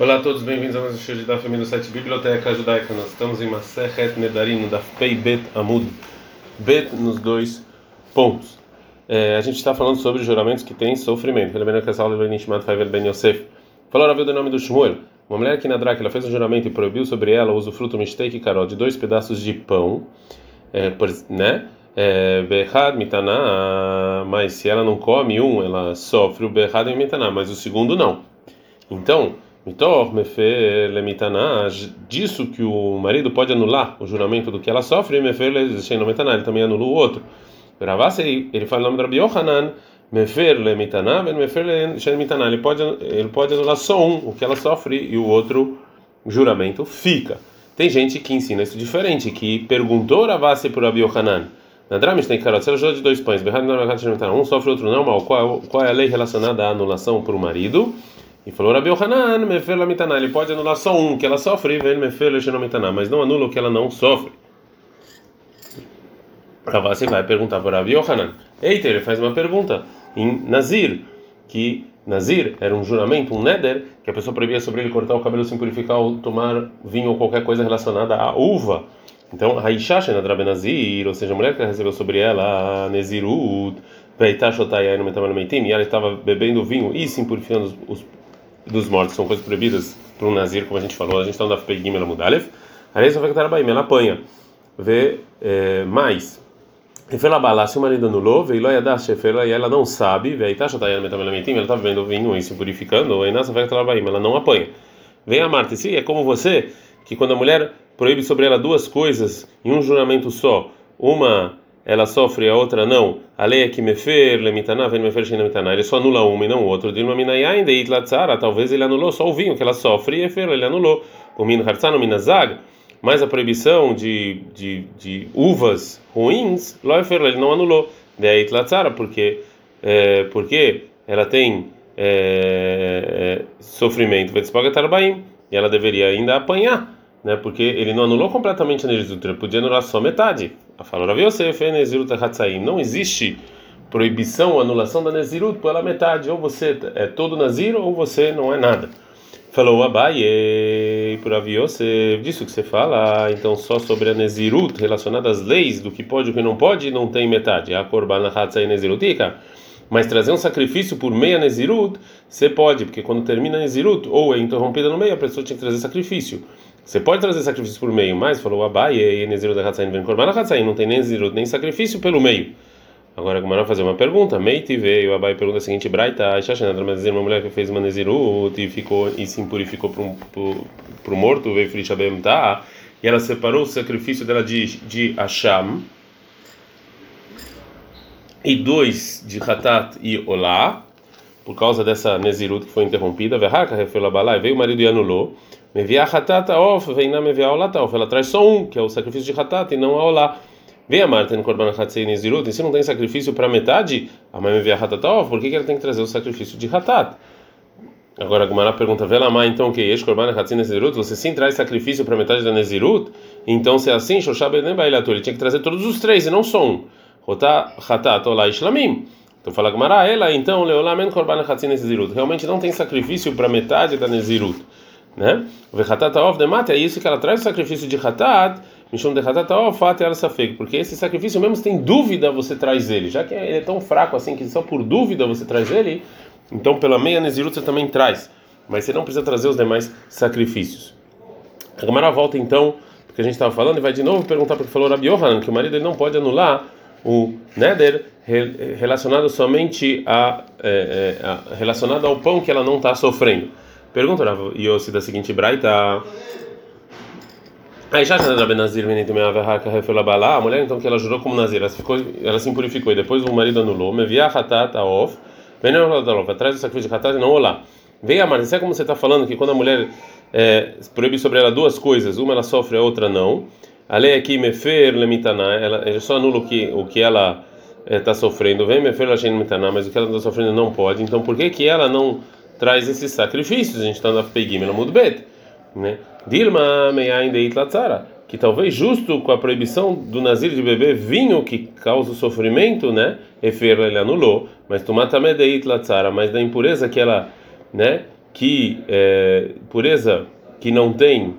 Olá a todos, bem-vindos a mais um show de Daf do site Biblioteca Judaica. Nós estamos em Masechet Nedarim, no Daf Pei Bet Amud. Bet nos dois pontos. É, a gente está falando sobre juramentos que têm sofrimento. Falou a do nome do Shmuel. Uma mulher que na Drácula fez um juramento e proibiu sobre ela o usufruto mistake carol de dois pedaços de pão, é, né? É, Behad mitaná, mas se ela não come um, ela sofre o Behad mitaná, mas o segundo não. Então, Mitor mefer lemitaná, disso que o marido pode anular o juramento do que ela sofre, mefer lemitaná, ele também anula o outro. Gravase, ele fala o nome do Rabi Yohanan, mefer lemitaná, mefer lemitaná, ele pode ele pode anular só um, o que ela sofre e o outro juramento fica. Tem gente que ensina isso diferente, que perguntou Ravase para o Rabi Yohanan. Na Dramish tem carot, se ela de dois pães, um sofre, o outro não, mal. Qual, qual é a lei relacionada à anulação para o marido? E falou Rabi Yohanan, mefer mitaná, ele pode anular só um que ela sofre, vem mefer mitaná, mas não anula o que ela não sofre. Ravasi vai perguntar para Rabi Yohanan. Eita, ele faz uma pergunta em Nazir, que Nazir era um juramento, um neder, que a pessoa proibia sobre ele cortar o cabelo sem purificar ou tomar vinho ou qualquer coisa relacionada à uva. Então, Haishash na Nazir, ou seja, a mulher que recebeu sobre ela a Nezirut, e ela estava bebendo vinho e se purificando os, dos mortos são coisas proibidas para um nazir, como a gente falou, a gente está no Daf Gimel Amudalev, aí só vai cantar a ela apanha. Vê é, mais. Refela bala, se o marido anulou, veio lá e ela não sabe, veio tá chatayana metamelementim, ela está bebendo vinho e se purificando, aí nessa vai cantar ela não apanha. Vem a Marta, sim, é como você, que quando a mulher proíbe sobre ela duas coisas em um juramento só, uma ela sofre a outra não. A lei é que mefer, lemitana, vem mefer, lemitana. Ele só anula uma e não o outro. Dilma minayain de itlatzara. Talvez ele anulou só o vinho que ela sofre e efer, ele anulou. O min hartzano minazag. Mas a proibição de, de, de uvas ruins, loefer, ele não anulou. De itlatzara, porque, é, porque ela tem é, é, sofrimento. E ela deveria ainda apanhar né? Porque ele não anulou completamente a Nezirut, ele podia anular só metade. A falou Rav Yosef, Nezirut Hatzaim. Não existe proibição anulação da Nezirut pela metade. Ou você é todo Nazir ou você não é nada. Falou Abaye, por Rav Yosef, disso que você fala, então só sobre a Nezirut, relacionada às leis do que pode e o que não pode, não tem metade. A Korban Hatzaim Nezirutika. Mas trazer um sacrifício por meia Nezirut, você pode, porque quando termina a Nezirut, ou é interrompida no meio, a pessoa tinha que trazer sacrifício. Você pode trazer sacrifício por meio, mas falou Abai e Nezirut da Hatzain vem Korban Hatzain, não tem nem Nezirut nem sacrifício pelo meio. Agora, como vai fazer uma pergunta, Meiti veio, Abai pergunta a seguinte: Braita, Shashanadra, mas uma mulher que fez uma Nezirut e ficou e se impurificou para o morto, veio Frishabem tá, e ela separou o sacrifício dela de, de Asham e dois de Hatat e Olá, por causa dessa Nezirut que foi interrompida, Verhaka, Refela Balai, veio o marido e anulou. Mevia hatata of, vem na mevia olata of. Ela traz só um, que é o sacrifício de hatata, e não a olá. Vem a Marta no Korban Hatzei Nezirut, e se não tem sacrifício para metade, a mãe mevia hatata of, por que, que ela tem que trazer o sacrifício de hatat? Agora a Gumara pergunta, Velamá, então que Yesh Korban Hatzei Nezirut, você sim traz sacrifício para metade da Nezirut? Então se é assim, Shoshab ele tinha que trazer todos os três e não só um. Rota hatat olá ishlamim. Então fala Gumara, ela então, Leolamen Korban Hatzei Nezirut, realmente não tem sacrifício para metade da Nezirut né? Vechatat of demate, é isso que ela traz o sacrifício de hatat, mishum de hatat of fat ela safek, porque esse sacrifício mesmo se tem dúvida você traz ele, já que ele é tão fraco assim que só por dúvida você traz ele, então pela meia nezirut você também traz, mas você não precisa trazer os demais sacrifícios. A Gamara volta então, porque a gente estava falando e vai de novo perguntar porque falou Rabi Yohanan que o marido ele não pode anular o neder relacionado somente a, é, é, a relacionado ao pão que ela não está sofrendo. Pergunta Rav Yossi da seguinte braita. Aí já a mulher então que ela jurou como nazir, ela, ficou, ela se purificou e depois o marido anulou, me via hatat off, atrás do sacrifício de hatat e não olá. Vem a Marta, sabe como você está falando que quando a mulher é, proíbe sobre ela duas coisas, uma ela sofre, a outra não. A lei aqui, mefer lemitaná, ela só anula o que, o que ela está é, sofrendo. Vem mefer lemitaná, mas o que ela está sofrendo não pode. Então por que que ela não traz esses sacrifícios. A gente está no Afpegim, no Mudo Bet. Né? Dilma meyain deit latzara. Que talvez justo com a proibição do Nazir de beber vinho que causa o sofrimento, né? Efer ele anulou. Mas tomata medeit latzara. Mas da impureza que ela, né? que é, pureza que não tem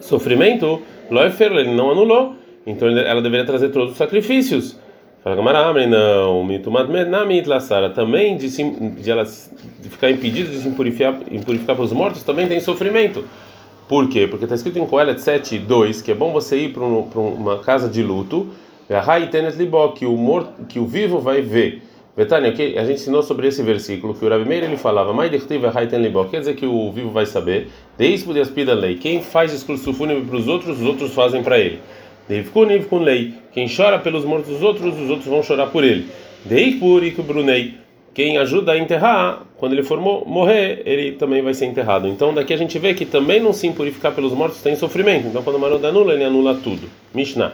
sofrimento, Loefer, ele não anulou, então ela deveria trazer todos os sacrifícios. Fala Gamaramre, não, também de, de ela ficar impedida de se impurificar, impurificar para os mortos, também tem sofrimento. Por quê? Porque está escrito em Coelet 7, 2 que é bom você ir para uma casa de luto, que o, morto, que o vivo vai ver. Betânia, okay? a gente ensinou sobre esse versículo que o Rabi Meir ele falava, quer dizer que o vivo vai saber, lei, quem faz discurso fúnebre para os outros, os outros fazem para ele. Lei, quem chora pelos mortos dos outros, os outros vão chorar por ele. Brunei, quem ajuda a enterrar, quando ele for morrer, ele também vai ser enterrado. Então daqui a gente vê que também não se impurificar pelos mortos tem sofrimento. Então quando o marido anula, ele anula tudo. Mishnah.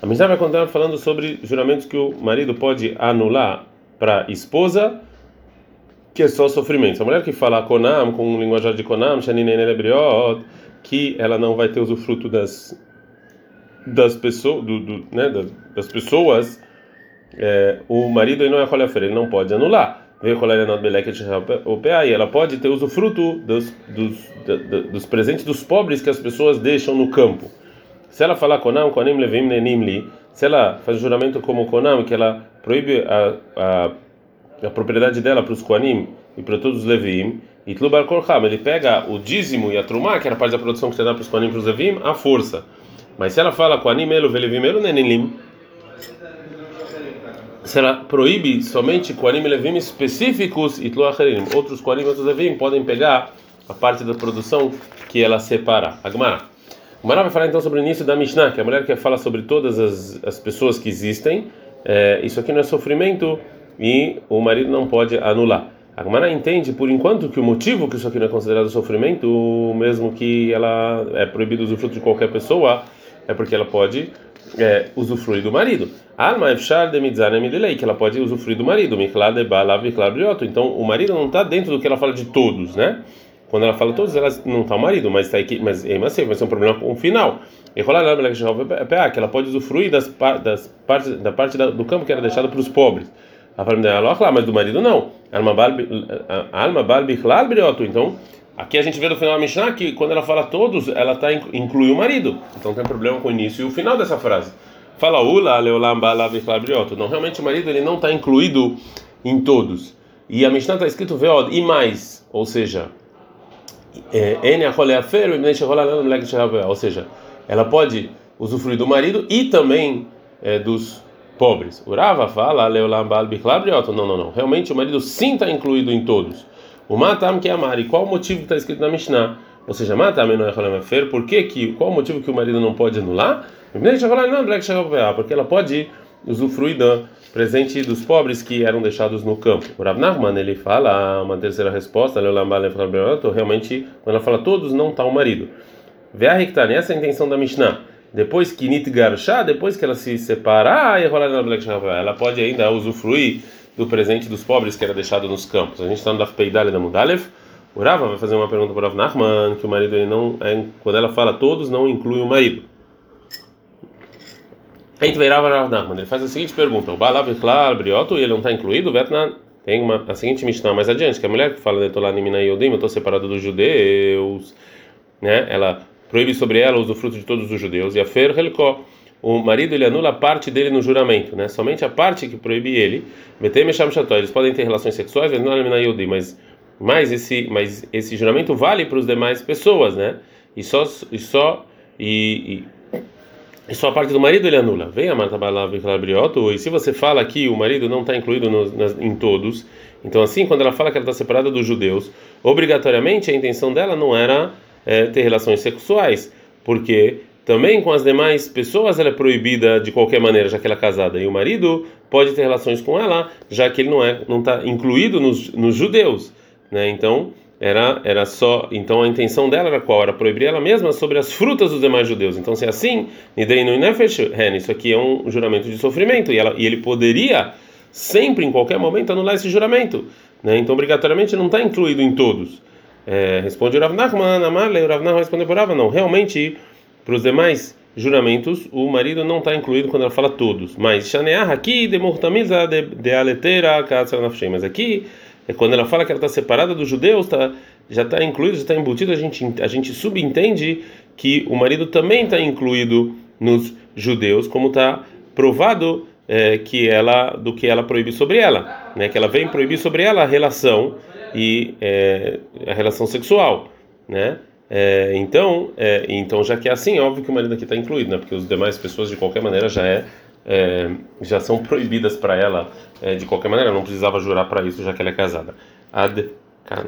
A Mishnah vai continuar falando sobre juramentos que o marido pode anular para esposa, que é só sofrimento. A mulher que fala Konam, com um linguajar de Konam, que ela não vai ter usufruto das das pessoas, do, do, né, das, das pessoas, é, o marido não é colher ele não pode anular. E ela pode ter usufruto dos, dos, dos, presentes dos pobres que as pessoas deixam no campo. Se ela falar Konam, Konim Levim Nenimli, se ela faz juramento como Konam, que ela proíbe a, a, a propriedade dela para os Koanim e para todos os Levim, e Tlubar Korham, ele pega o dízimo e a Trumá, que era parte da produção que você dá para os Koanim e para os Levim, à força. Mas se ela fala Koanim Elo Velevim Elo Nenilim, se ela proíbe somente e Levim específicos e outros Koanim e Levim podem pegar a parte da produção que ela separa. Agmará. O Mará vai falar então sobre o início da Mishnah, que é a mulher que fala sobre todas as, as pessoas que existem. É, isso aqui não é sofrimento e o marido não pode anular. A Gemara entende, por enquanto, que o motivo que isso aqui não é considerado sofrimento, mesmo que ela é proibido usufruto de qualquer pessoa, é porque ela pode é, usufruir do marido. Alma efshar de mitzarem que ela pode usufruir do marido. Então, o marido não está dentro do que ela fala de todos, né? Quando ela fala todos, elas não está o marido, mas está aqui, mas é assim, vai ser um problema com o final. E que ela pode usufruir das, das partes da parte do campo que era deixado para os pobres. Mas do marido não. Alma balbi brioto. Então, aqui a gente vê no final da Mishnah que quando ela fala todos, ela tá inclui o marido. Então tem problema com o início e o final dessa frase. Fala ula leolam brioto. Não, realmente o marido ele não está incluído em todos. E a Mishnah está escrito veod e mais, ou seja, é, ou seja, ela pode usufruir do marido e também é, dos pobres. Urava fala, não, não, não. Realmente o marido sim está incluído em todos. O matam que é amar. E qual o motivo que está escrito na Mishnah? Ou seja, matam não é Por que que qual o motivo que o marido não pode anular? Porque ela pode usufruir do presente dos pobres que eram deixados no campo. O Rav Nachman ele fala uma terceira resposta, realmente quando ela fala todos não está o marido. Ve'ahiktan, essa é a intenção da Mishnah. Depois que Nitgarsha, depois que ela se separar, ela pode ainda usufruir do presente dos pobres que era deixado nos campos. A gente está no Daf Peidale da Mudalev. O Rava vai fazer uma pergunta para o Rav Nachman, que o marido ele não, é, quando ela fala todos, não inclui o marido. Ele faz a seguinte pergunta: o Balav Brioto, ele não está incluído? Vetna tem uma, a seguinte Mishnah mais adiante: que a mulher que fala de Tolá Nimina Yodim, eu estou separado dos judeus, né? Ela proíbe sobre ela o usufruto de todos os judeus. E a Fer Helko, o marido ele anula parte dele no juramento, né? Somente a parte que proíbe ele. Eles podem ter relações sexuais, mas mas esse mas esse juramento vale para os demais pessoas, né? E só e só e, e e só a parte do marido ele anula. Vem a Marta e se você fala que o marido não está incluído nas, em todos, então assim, quando ela fala que ela está separada dos judeus, obrigatoriamente a intenção dela não era é, ter relações sexuais, porque também com as demais pessoas ela é proibida de qualquer maneira, já que ela é casada, e o marido pode ter relações com ela, já que ele não é não está incluído nos, nos judeus, né? Então era era só então a intenção dela era qual era proibir ela mesma sobre as frutas dos demais judeus então se é assim isso aqui é um juramento de sofrimento e ela e ele poderia sempre em qualquer momento anular esse juramento né? então obrigatoriamente não está incluído em todos é, responde o Rav Nachman Amarle o Rav Nachman respondeu por Rav não realmente para os demais juramentos o marido não está incluído quando ela fala todos mas aqui de mas aqui é quando ela fala que ela está separada dos judeus, tá, já está incluído, já está embutido, a gente, a gente subentende que o marido também está incluído nos judeus, como está provado é, que ela do que ela proíbe sobre ela, né? Que ela vem proibir sobre ela a relação e é, a relação sexual, né? É, então, é, então já que é assim, óbvio que o marido aqui está incluído, né? Porque as demais pessoas de qualquer maneira já é, é já são proibidas para ela é, de qualquer maneira, não precisava jurar para isso já que ela é casada. Ad -kan.